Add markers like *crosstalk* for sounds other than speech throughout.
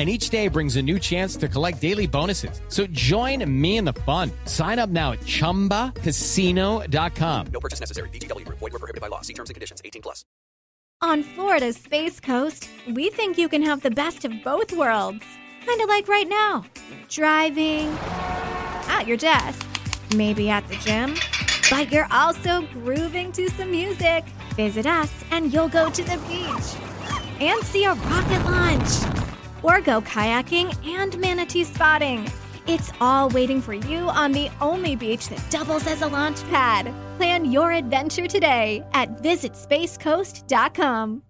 And each day brings a new chance to collect daily bonuses. So join me in the fun. Sign up now at chumbacasino.com. No purchase necessary. VGW Group. Void were prohibited by law. See terms and conditions. 18 plus. On Florida's Space Coast, we think you can have the best of both worlds. Kind of like right now. Driving, at your desk, maybe at the gym, but you're also grooving to some music. Visit us and you'll go to the beach and see a rocket launch or go kayaking and manatee spotting. It's all waiting for you on the only beach that doubles as a launch pad. Plan your adventure today at visitspacecoast.com.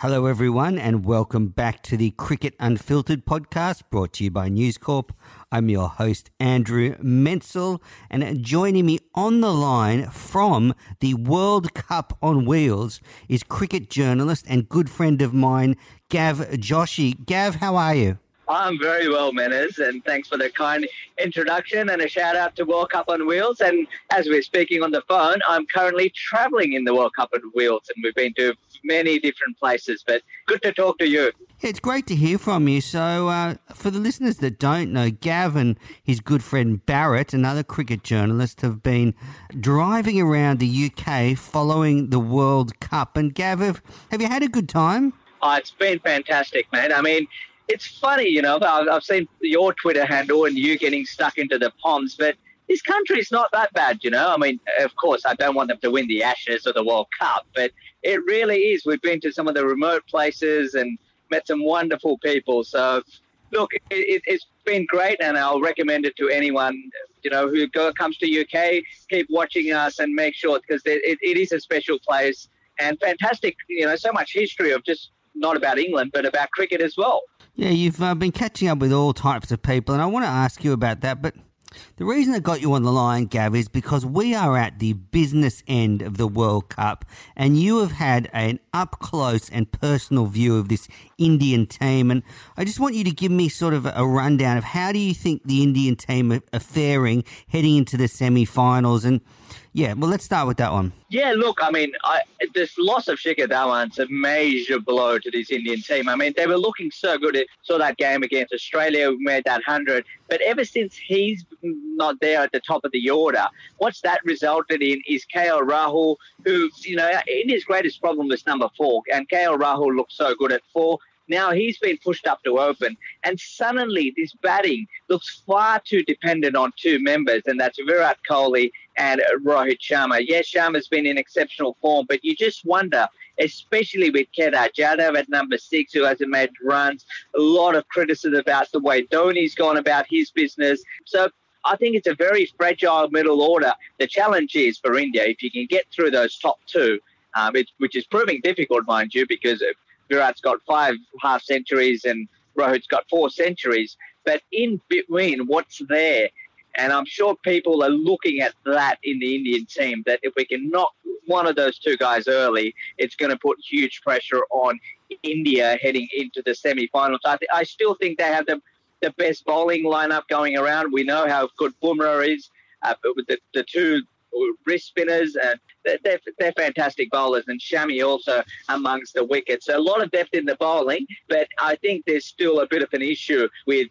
Hello, everyone, and welcome back to the Cricket Unfiltered podcast brought to you by News Corp. I'm your host, Andrew Menczel, and joining me on the line from the World Cup on Wheels is cricket journalist and good friend of mine, Gav Joshi. Gav, how are you? I'm very well, Menners, and thanks for the kind introduction and a shout out to World Cup on Wheels. And as we're speaking on the phone, I'm currently traveling in the World Cup on Wheels, and we've been to many different places. But good to talk to you. It's great to hear from you. So, uh, for the listeners that don't know, Gav and his good friend Bharat, another cricket journalist, have been driving around the UK following the World Cup. And Gav, have, have you had a good time? Oh, it's been fantastic, man. I mean, it's funny, you know, I've, I've seen your Twitter handle and you getting stuck into the Poms, but this country's not that bad, you know. I mean, of course, I don't want them to win the Ashes or the World Cup, but it really is. We've been to some of the remote places and met some wonderful people. So, look, it, it's been great, and I'll recommend it to anyone, you know, who go, comes to UK. Keep watching us and make sure because it, it is a special place and fantastic. You know, so much history of just not about England, but about cricket as well. Yeah, you've uh, been catching up with all types of people, and I want to ask you about that. But the reason I got you on the line, Gav, is because we are at the business end of the World Cup, and you have had an up close and personal view of this Indian team. And I just want you to give me sort of a rundown of how do you think the Indian team are, faring heading into the semi finals. And yeah, well, let's start with that one. Yeah, look, I mean, I, this loss of Shikhar Dhawan's a major blow to this Indian team. I mean, they were looking so good. At, saw that game against Australia, we made that 100. But ever since he's not there at the top of the order, what's that resulted in is KL Rahul, who, you know, India's greatest problem was number four. And KL Rahul looked so good at four. Now he's been pushed up to open, and suddenly this batting looks far too dependent on two members, and that's Virat Kohli and Rohit Sharma. Yes, Sharma's been in exceptional form, but you just wonder, especially with Kedar Jadhav at number six, who hasn't made runs, a lot of criticism about the way Dhoni's gone about his business. So I think it's a very fragile middle order. The challenge is for India, if you can get through those top two, um, it, which is proving difficult, mind you, because Virat's got five half centuries and Rohit's got four centuries. But in between, what's there? And I'm sure people are looking at that in the Indian team that if we can knock one of those two guys early, it's going to put huge pressure on India heading into the semi finals. I, th- I still think they have the the best bowling lineup going around. We know how good Bumrah is, uh, but with the, the two wrist spinners, and they're, they're, they're fantastic bowlers. And Shami also amongst the wickets. So a lot of depth in the bowling, but I think there's still a bit of an issue with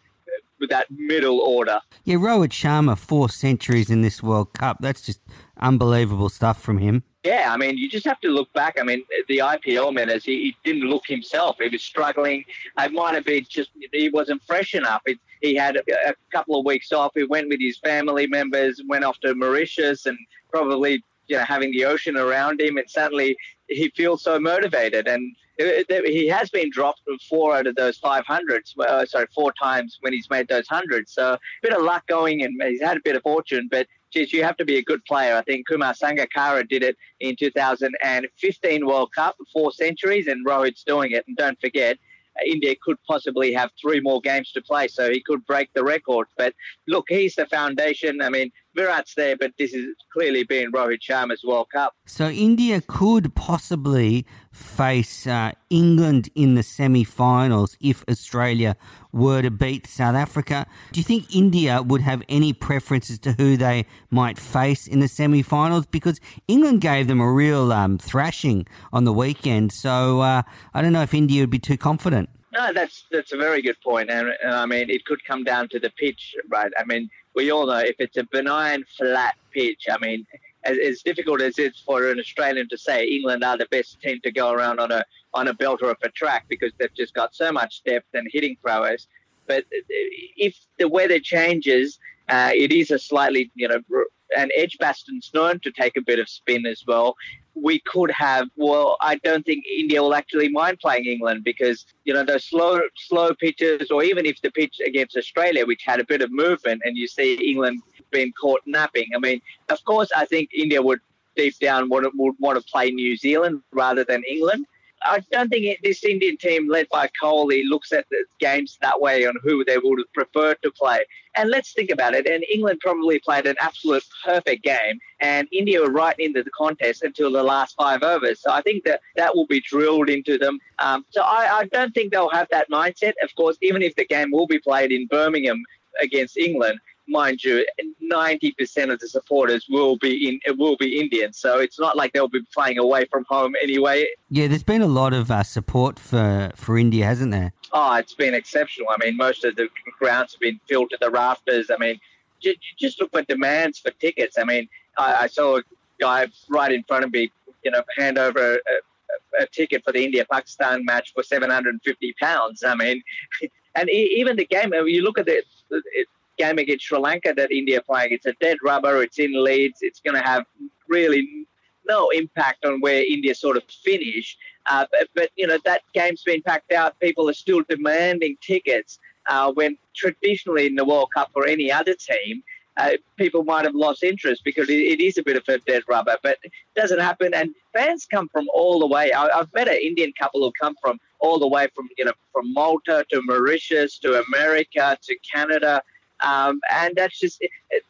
that middle order. Yeah, Rohit Sharma, four centuries in this World Cup. That's just unbelievable stuff from him. Yeah, I mean, you just have to look back. I mean, the IPL minutes, he, he didn't look himself. He was struggling. It might have been just he wasn't fresh enough. It, he had a, a couple of weeks off. He went with his family members, went off to Mauritius, and probably you know having the ocean around him, and suddenly he feels so motivated. And he has been dropped four out of those 500s. Uh, sorry, four times when he's made those hundreds. So a bit of luck going, and he's had a bit of fortune, but geez, you have to be a good player. I think Kumar Sangakkara did it in 2015 World Cup, four centuries, and Rohit's doing it. And don't forget, India could possibly have three more games to play, so he could break the record. But look, he's the foundation. I mean, Virat's there, but this is clearly being Rohit Sharma's World Cup. So India could possibly face uh, England in the semi-finals if Australia were to beat South Africa. Do you think India would have any preferences to who they might face in the semi-finals? Because England gave them a real um, thrashing on the weekend. So uh, I don't know if India would be too confident. No, that's that's a very good point, and, and I mean it could come down to the pitch, right? I mean we all know if it's a benign flat pitch, I mean, as, as, difficult as it's for an Australian to say England are the best team to go around on a on a belter of a track because they've just got so much depth and hitting prowess. But if the weather changes, uh, it is a slightly you know, an Edgbaston's known to take a bit of spin as well we could have. Well, I don't think India will actually mind playing England because you know those slow slow pitches, or even if the pitch against Australia, which had a bit of movement, and you see England being caught napping. I mean, of course, I think India would deep down would, would want to play New Zealand rather than England. I don't think it, this Indian team, led by Kohli, looks at the games that way on who they would prefer to play. And let's think about it. And England probably played an absolute perfect game, and India were right into the contest until the last five overs. So I think that that will be drilled into them. Um, so I, I don't think they'll have that mindset. Of course, even if the game will be played in Birmingham against England, mind you, 90% of the supporters will be in it will be Indian. So it's not like they'll be playing away from home anyway. Yeah, there's been a lot of uh, support for, for India, hasn't there? Oh, it's been exceptional. I mean, most of the grounds have been filled to the rafters. I mean, just, just look at demands for tickets. I mean, I, I saw a guy right in front of me, you know, hand over a, a, ticket for the India-Pakistan match for 750 pounds. I mean, *laughs* and even the game, I mean, you look at it, it game against Sri Lanka that India are playing. It's a dead rubber. It's in Leeds. It's going to have really no impact on where India sort of finish. Uh, but, but, you know that game's been packed out. People are still demanding tickets. Uh, when traditionally in the World Cup or any other team, uh, people might have lost interest because it, it is a bit of a dead rubber. But it doesn't happen, and fans come from all the way. I, have met an Indian couple who come from all the way from you know from Malta to Mauritius to America to Canada. Um, and that's just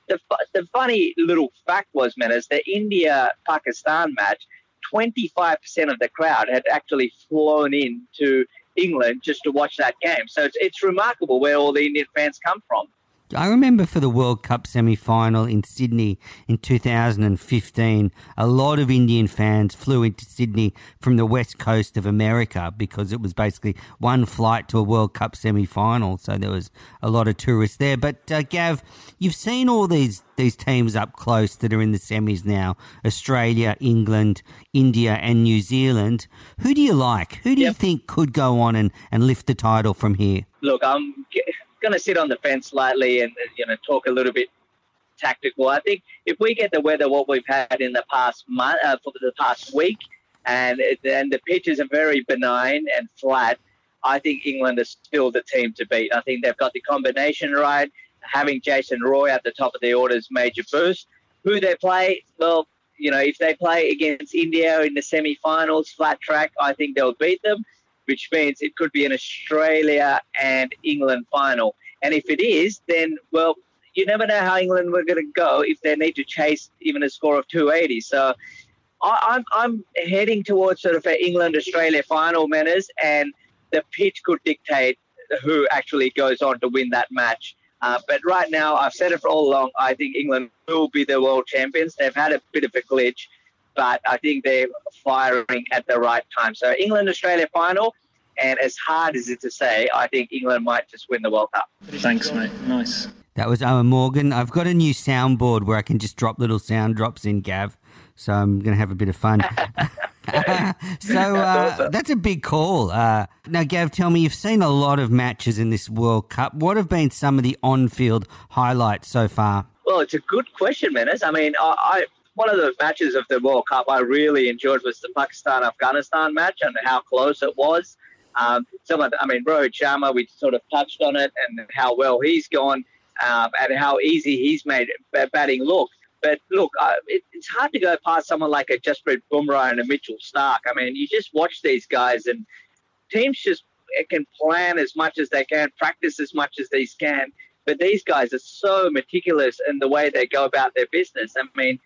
the, the funny little fact was, man, is the India Pakistan match, 25% of the crowd had actually flown in to England just to watch that game. So it's, it's remarkable where all the Indian fans come from. I remember for the World Cup semi final in Sydney in 2015, a lot of Indian fans flew into Sydney from the west coast of America because it was basically one flight to a World Cup semi final. So there was a lot of tourists there. But uh, Gav, you've seen all these, these teams up close that are in the semis now Australia, England, India, and New Zealand. Who do you like? Who do yep. you think could go on and, and lift the title from here? Look, I'm going to sit on the fence slightly and you know talk a little bit tactical. I think if we get the weather what we've had in the past month uh, for the past week, and and the pitches are very benign and flat, I think England is still the team to beat. I think they've got the combination right. Having Jason Roy at the top of the order is major boost. Who they play, well, you know, if they play against India in the semi-finals, flat track, I think they'll beat them which means it could be an Australia and England final. And if it is, then, well, you never know how England were going to go if they need to chase even a score of 280. So I, am I'm, I'm heading towards sort of an England Australia final, Menners, and the pitch could dictate who actually goes on to win that match. Uh, but right now, I've said it for all along. I think England will be the world champions. They've had a bit of a glitch, but I think they're firing at the right time. So England Australia final, and as hard as it to say, I think England might just win the World Cup. Thanks, mate. Nice. That was Eoin Morgan. I've got a new soundboard where I can just drop little sound drops in, Gav. So I'm going to have a bit of fun. *laughs* *laughs* so uh, that's a big call. Uh, now, Gav, tell me, you've seen a lot of matches in this World Cup. What have been some of the on-field highlights so far? Well, it's a good question, Menners. I mean, I, I one of the matches of the World Cup I really enjoyed was the Pakistan Afghanistan match and how close it was. Um, I mean, Rohit Sharma, we sort of touched on it and how well he's gone um, and how easy he's made batting look. But look, it, it's hard to go past someone like a Jasprit Bumrah and a Mitchell Starc. I mean, you just watch these guys, and teams just can plan as much as they can, practice as much as they can. But these guys are so meticulous in the way they go about their business. I mean,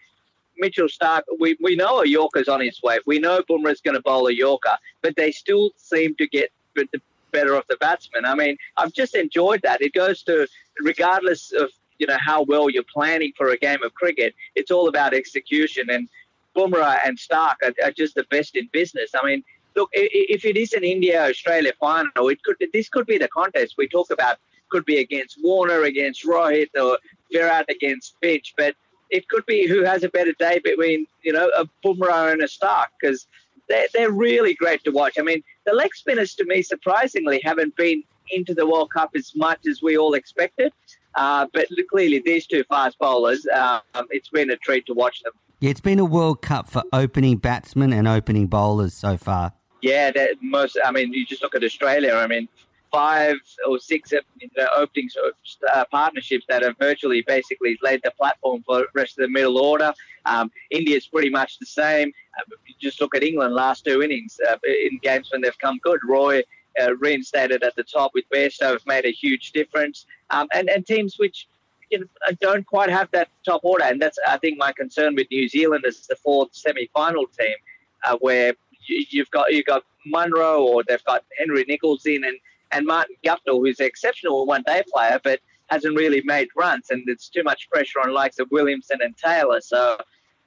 Mitchell Starc, we, we know a Yorker's on his way. We know Bumrah's going to bowl a Yorker, but they still seem to get the better of the batsman. I mean, I've just enjoyed that. It goes to, regardless of you know how well you're planning for a game of cricket. It's all about execution, and Bumrah and Starc are, are just the best in business. I mean, look, if it is an India Australia final, it could this could be the contest we talk about. Could be against Warner, against Rohit, or Virat against Finch, but it could be who has a better day between you know a Bumrah and a Starc because they're, they're really great to watch. I mean, the leg spinners to me surprisingly haven't been into the World Cup as much as we all expected. Uh, but clearly, these two fast bowlers, um, it's been a treat to watch them. Yeah, it's been a World Cup for opening batsmen and opening bowlers so far. Yeah, that most. I mean, you just look at Australia. I mean, five or six you know, opening uh, partnerships that have virtually basically laid the platform for the rest of the middle order. Um, India's pretty much the same. Uh, just look at England last two innings uh, in games when they've come good. Roy uh, reinstated at the top with Bairstow have made a huge difference. Um, and, and teams which you know, don't quite have that top order. And that's, I think, my concern with New Zealand as the fourth semi-final team, uh, where you, have got you've got Munro or they've got Henry Nicholls in and, and Martin Guptill, who's an exceptional one-day player, but hasn't really made runs. And it's too much pressure on likes of Williamson and Taylor. So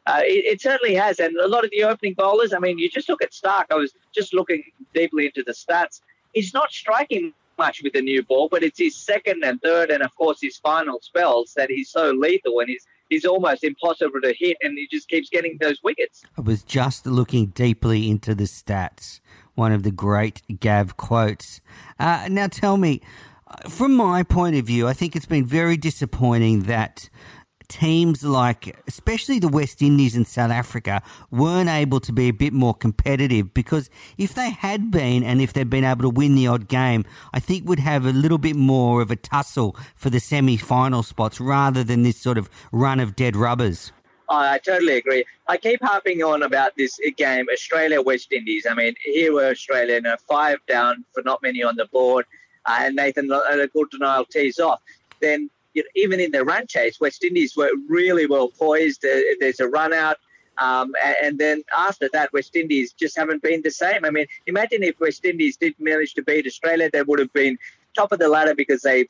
uh, it, it, certainly has. And a lot of the opening bowlers, I mean, you just look at Starc. I was just looking deeply into the stats he's not striking much with the new ball, but it's his second and third, and of course his final spells that he's so lethal and he's he's almost impossible to hit, and he just keeps getting those wickets. I was just looking deeply into the stats. One of the great Gav quotes. Uh, now tell me, from my point of view, I think it's been very disappointing that teams like, especially the West Indies and South Africa, weren't able to be a bit more competitive because if they had been and if they'd been able to win the odd game, I think would have a little bit more of a tussle for the semi final spots rather than this sort of run of dead rubbers. I totally agree. I keep harping on about this game, Australia West Indies. I mean, here were Australia, you five down for not many on the board, uh, and Nathan Coulter-Nile tees off. Then you know, even in the run chase, West Indies were really well poised. Uh, there's a run out. Um, and then after that, West Indies just haven't been the same. I mean, imagine if West Indies did manage to beat Australia, they would have been top of the ladder because they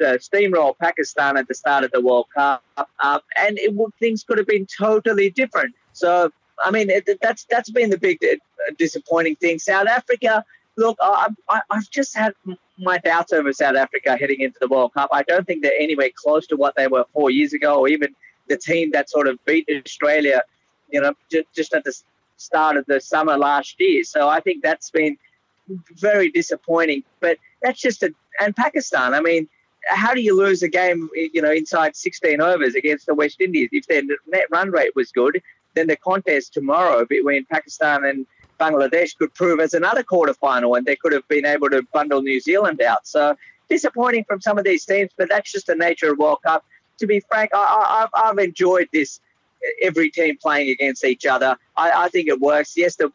uh, steamrolled Pakistan at the start of the World Cup, um, and it things could have been totally different. So, I mean, it, that's that's been the big uh, disappointing thing. South Africa, look, I, I, I've just had my doubts over South Africa heading into the World Cup. I don't think they're anywhere close to what they were four years ago, or even the team that sort of beat Australia, you know, just, just at the start of the summer last year. So I think that's been very disappointing. But that's just a and Pakistan. I mean, how do you lose a game, you know, inside 16 overs against the West Indies? If their net run rate was good, then the contest tomorrow between Pakistan and Bangladesh could prove as another quarterfinal, and they could have been able to bundle New Zealand out. So disappointing from some of these teams, but that's just the nature of World Cup. To be frank, I, have enjoyed this. Every team playing against each other. I, I think it works. Yes, the,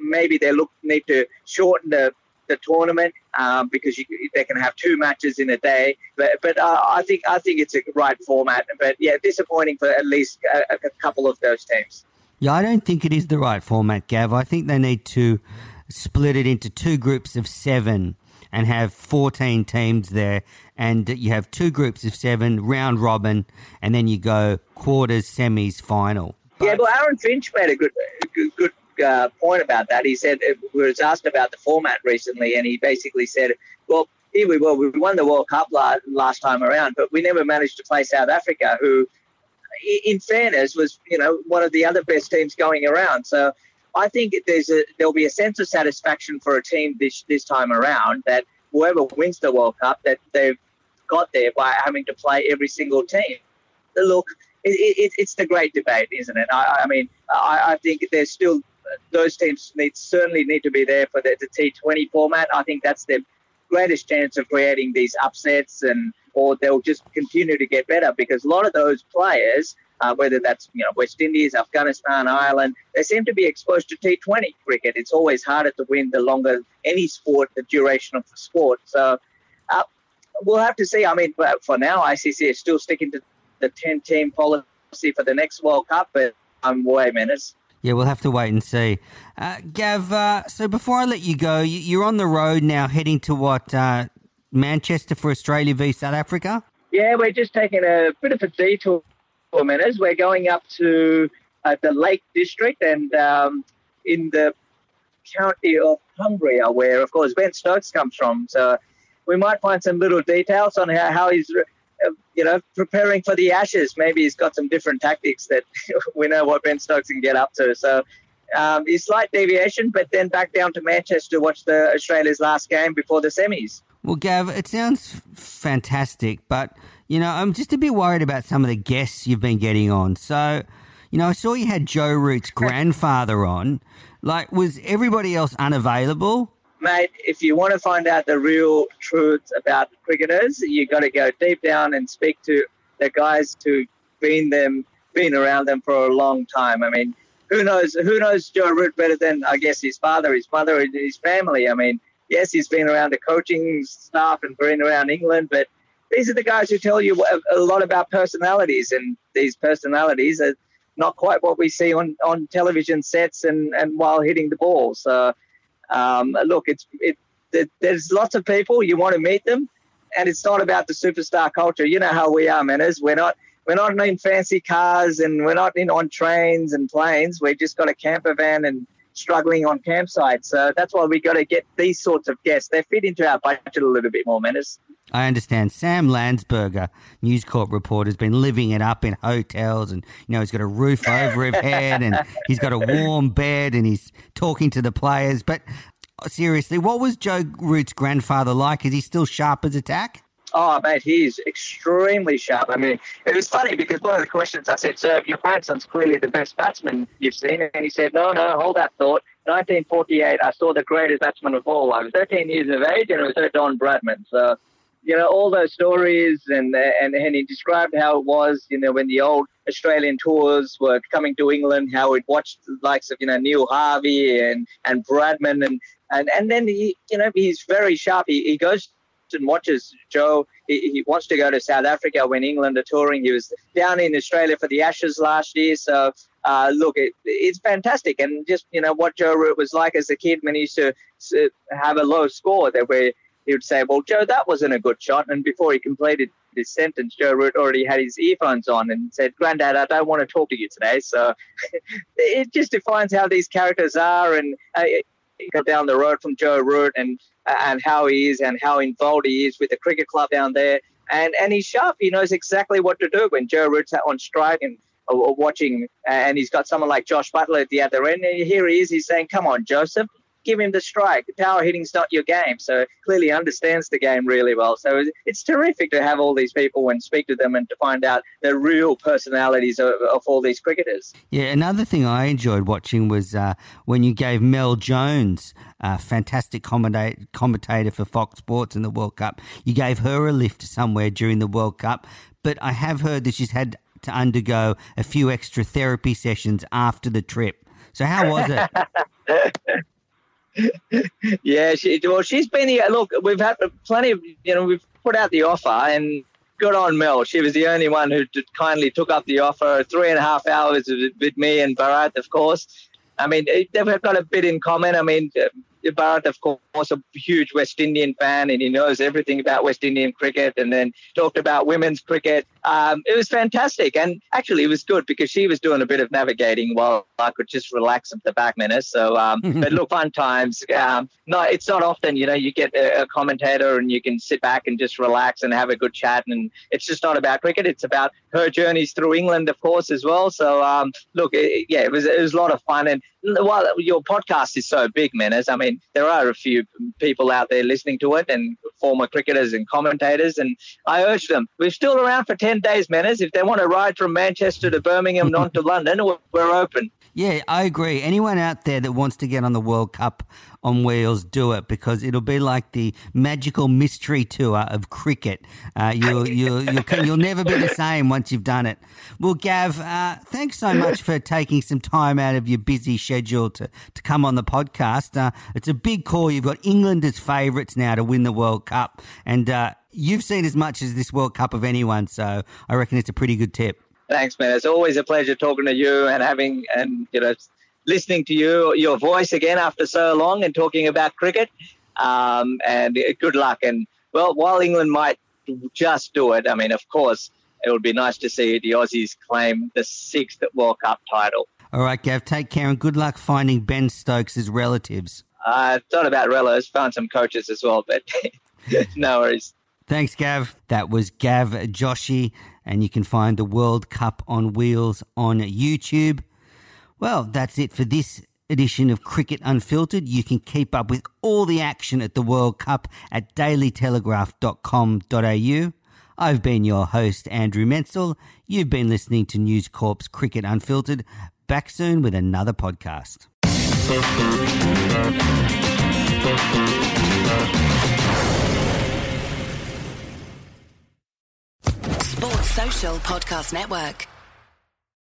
maybe they look need to shorten the the tournament um, because you, they can have two matches in a day. But but uh, I think I think it's a right format. But yeah, disappointing for at least a, a couple of those teams. Yeah, I don't think it is the right format, Gav. I think they need to split it into two groups of seven and have 14 teams there, and you have two groups of seven, round robin, and then you go quarters, semis, final. yeah, well, Aaron Finch made a good, good, good uh, point about that. He said uh, we was asked about the format recently, and he basically said, "Well, here we were. We won the World Cup last, last time around, but we never managed to play South Africa, who, in fairness, was you know one of the other best teams going around. So." I think there's a there'll be a sense of satisfaction for a team this this time around that whoever wins the World Cup that they've got there by having to play every single team. Look, it, it, it's the great debate, isn't it? I, I mean, I, I think there's still those teams need certainly need to be there for the, the T20 format. I think that's their greatest chance of creating these upsets, and or they'll just continue to get better because a lot of those players, uh, whether that's you know West Indies, Afghanistan, Ireland, they seem to be exposed to T20 cricket. It's always harder to win the longer any sport, the duration of the sport. So. Uh, We'll have to see. I mean, but for now, ICC is still sticking to the 10 team policy for the next World Cup, but I'm way minutes. Yeah, we'll have to wait and see. Uh, Gav, uh, so before I let you go, you, you're on the road now heading to what, uh, Manchester for Australia v South Africa? Yeah, we're just taking a bit of a detour for Menners. We're going up to uh, the Lake District and um, in the county of Cumbria, where, of course, Ben Stokes comes from. So we might find some little details on how, how he's, you know, preparing for the Ashes. Maybe he's got some different tactics that *laughs* we know what Ben Stokes can get up to. So um, a slight deviation, but then back down to Manchester to watch the Australia's last game before the semis. Well, Gav, it sounds fantastic, but, you know, I'm just a bit worried about some of the guests you've been getting on. So, you know, I saw you had Joe Root's grandfather on. Like, was everybody else unavailable? Mate, if you want to find out the real truth about cricketers, you've got to go deep down and speak to the guys who been them, been around them for a long time. I mean, who knows? Who knows Joe Root better than I guess his father, his mother, his family? I mean, yes, he's been around the coaching staff and been around England, but these are the guys who tell you a lot about personalities, and these personalities are not quite what we see on, on television sets and, and while hitting the ball. So um, look, it's it, it, there's lots of people you want to meet them, and it's not about the superstar culture. You know how we are, Menners. We're not we're not in fancy cars and we're not in on trains and planes. We've just got a camper van and struggling on campsites. So that's why we got to get these sorts of guests. They fit into our budget a little bit more, Menners. I understand. Sam Landsberger, News Corp reporter, has been living it up in hotels, and you know he's got a roof over his head, and he's got a warm bed, and he's talking to the players. But uh, seriously, what was Joe Root's grandfather like? Is he still sharp as a tack? Oh, mate, he's extremely sharp. I mean, it was funny because one of the questions I said, Sir, your grandson's clearly the best batsman you've seen. And he said, No, no, hold that thought. 1948, I saw the greatest batsman of all. I was 13 years of age and it was Sir Don Bradman. So, you know, all those stories and, and, and he described how it was, you know, when the old Australian tours were coming to England, how we'd watched the likes of, you know, Neil Harvey and, and Bradman. And, and, and then, he, you know, he's very sharp. He, he goes and watches Joe. He, he, wants to go to South Africa when England are touring. He was down in Australia for the Ashes last year. So, uh, look, it, it's fantastic. And just, you know, what Joe Root was like as a kid when he used to, have a low score that where he would say, well, Joe, that wasn't a good shot. And before he completed his sentence, Joe Root already had his earphones on and said, Granddad, I don't want to talk to you today. So *laughs* it just defines how these characters are. And uh, down the road from Joe Root and and how he is and how involved he is with the cricket club down there. And and he's sharp. He knows exactly what to do when Joe Root's on strike and or watching, and he's got someone like Jos Buttler at the other end. And here he is. He's saying, "Come on, Joseph." Give him the strike. The power hitting's not your game. So clearly understands the game really well. So it's terrific to have all these people and speak to them and to find out the real personalities of, of all these cricketers. Yeah, another thing I enjoyed watching was uh, when you gave Mel Jones, a fantastic commentator for Fox Sports in the World Cup, you gave her a lift somewhere during the World Cup. But I have heard that she's had to undergo a few extra therapy sessions after the trip. So how was it? *laughs* yeah, she, well, she's been here. Look, we've had plenty of, you know, we've put out the offer and good on Mel. She was the only one who did, kindly took up the offer. Three and a half hours with me and Bharat, of course. I mean, eh, they've got a bit in common. I mean, Bharat, of course, a huge West Indian fan, and he knows everything about West Indian cricket. And then talked about women's cricket. Um, it was fantastic, and actually, it was good because she was doing a bit of navigating while I could just relax at the back Menners. So, um, *laughs* but look, fun times. Um, no, it's not often, you know, you get a, a commentator and you can sit back and just relax and have a good chat. And it's just not about cricket; it's about her journeys through England, of course, as well. So, um, look, it, yeah, it was it was a lot of fun. And while your podcast is so big, Menners, I mean, there are a few people out there listening to it and former cricketers and commentators. And I urge them, we're still around for 10 days, Menners. If they want to ride from Manchester to Birmingham and on to London, we're open. Yeah, I agree. Anyone out there that wants to get on the World Cup on wheels, do it because it'll be like the magical mystery tour of cricket. Uh, you'll, *laughs* you'll, you'll, you'll never be the same once you've done it. Well, Gav, uh, thanks so much for taking some time out of your busy schedule to, to come on the podcast. Uh, it's a big call. You've got England as favourites now to win the World Cup, and uh, you've seen as much as this World Cup of anyone, so I reckon it's a pretty good tip. Thanks, man. It's always a pleasure talking to you and having and you know listening to you, your voice again after so long, and talking about cricket. Um, and good luck. And well, while England might just do it, I mean, of course, it would be nice to see the Aussies claim the sixth World Cup title. All right, Gav. Take care and good luck finding Ben Stokes' relatives. I uh, thought about relatives, found some coaches as well, but *laughs* no worries. Thanks, Gav. That was Gav Joshi and you can find the World Cup on Wheels on YouTube. Well, that's it for this edition of Cricket Unfiltered. You can keep up with all the action at the World Cup at dailytelegraph.com.au. I've been your host, Andrew Menczel. You've been listening to News Corp's Cricket Unfiltered. Back soon with another podcast. Sports Social Podcast Network.